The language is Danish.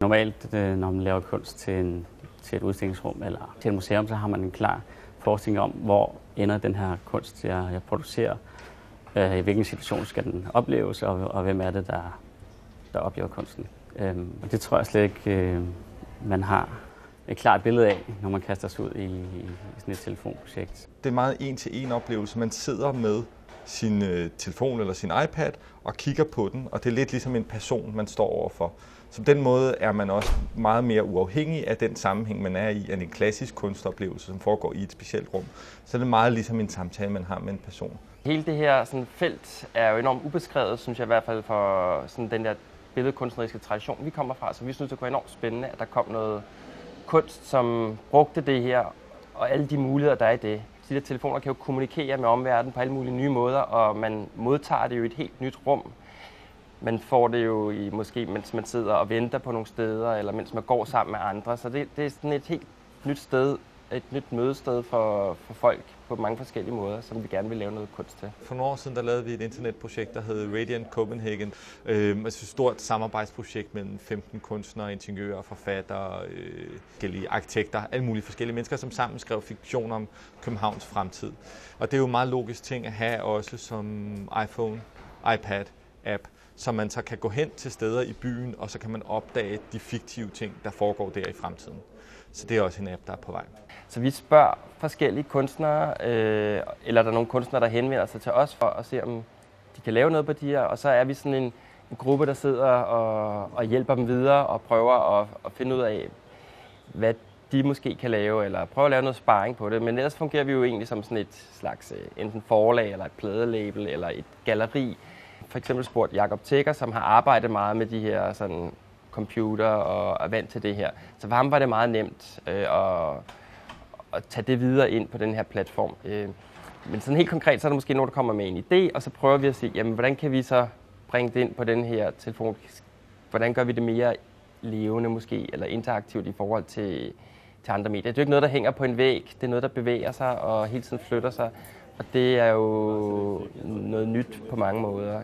Normalt, øh, når man laver kunst til, en, til et udstillingsrum eller til et museum, så har man en klar forestilling om, hvor ender den her kunst, jeg, jeg producerer. Øh, I hvilken situation skal den opleves, og, og hvem er det, der, der oplever kunsten. Øhm, og det tror jeg slet ikke, øh, man har et klart billede af, når man kaster sig ud i, i sådan et telefonprojekt. Det er meget en-til-en oplevelse. Man sidder med sin øh, telefon eller sin iPad og kigger på den, og det er lidt ligesom en person, man står overfor. Så på den måde er man også meget mere uafhængig af den sammenhæng, man er i, end en klassisk kunstoplevelse, som foregår i et specielt rum. Så det er meget ligesom en samtale, man har med en person. Hele det her sådan, felt er jo enormt ubeskrevet, synes jeg i hvert fald for sådan, den der billedkunstneriske tradition, vi kommer fra. Så vi synes, det kunne være enormt spændende, at der kom noget kunst, som brugte det her, og alle de muligheder, der er i det. De der telefoner kan jo kommunikere med omverdenen på alle mulige nye måder, og man modtager det jo i et helt nyt rum. Man får det jo i, måske, mens man sidder og venter på nogle steder, eller mens man går sammen med andre. Så det, det er sådan et helt nyt sted, et nyt mødested for, for folk på mange forskellige måder, som vi gerne vil lave noget kunst til. For nogle år siden der lavede vi et internetprojekt, der hed Radiant Copenhagen. Øh, altså et stort samarbejdsprojekt mellem 15 kunstnere, ingeniører, forfattere, øh, arkitekter, alle mulige forskellige mennesker, som sammen skrev fiktion om Københavns fremtid. Og det er jo en meget logisk ting at have også som iPhone, iPad, app, så man så kan gå hen til steder i byen, og så kan man opdage de fiktive ting, der foregår der i fremtiden. Så det er også en app, der er på vej. Så vi spørger forskellige kunstnere, øh, eller der er nogle kunstnere, der henvender sig til os for at se, om de kan lave noget på de her. Og så er vi sådan en, en gruppe, der sidder og, og hjælper dem videre og prøver at, at finde ud af, hvad de måske kan lave, eller prøve at lave noget sparring på det. Men ellers fungerer vi jo egentlig som sådan et slags øh, enten forlag, eller et pladelabel, eller et galleri. For eksempel spurgt Jakob Tækker, som har arbejdet meget med de her sådan, computer og er vant til det her. Så for ham var det meget nemt øh, at, at tage det videre ind på den her platform. Øh, men sådan helt konkret, så er der måske nogen, der kommer med en idé, og så prøver vi at se, jamen, hvordan kan vi så bringe det ind på den her telefon? Hvordan gør vi det mere levende måske, eller interaktivt i forhold til, til andre medier? Det er jo ikke noget, der hænger på en væg. Det er noget, der bevæger sig og hele tiden flytter sig. Og det er jo noget nyt på mange måder.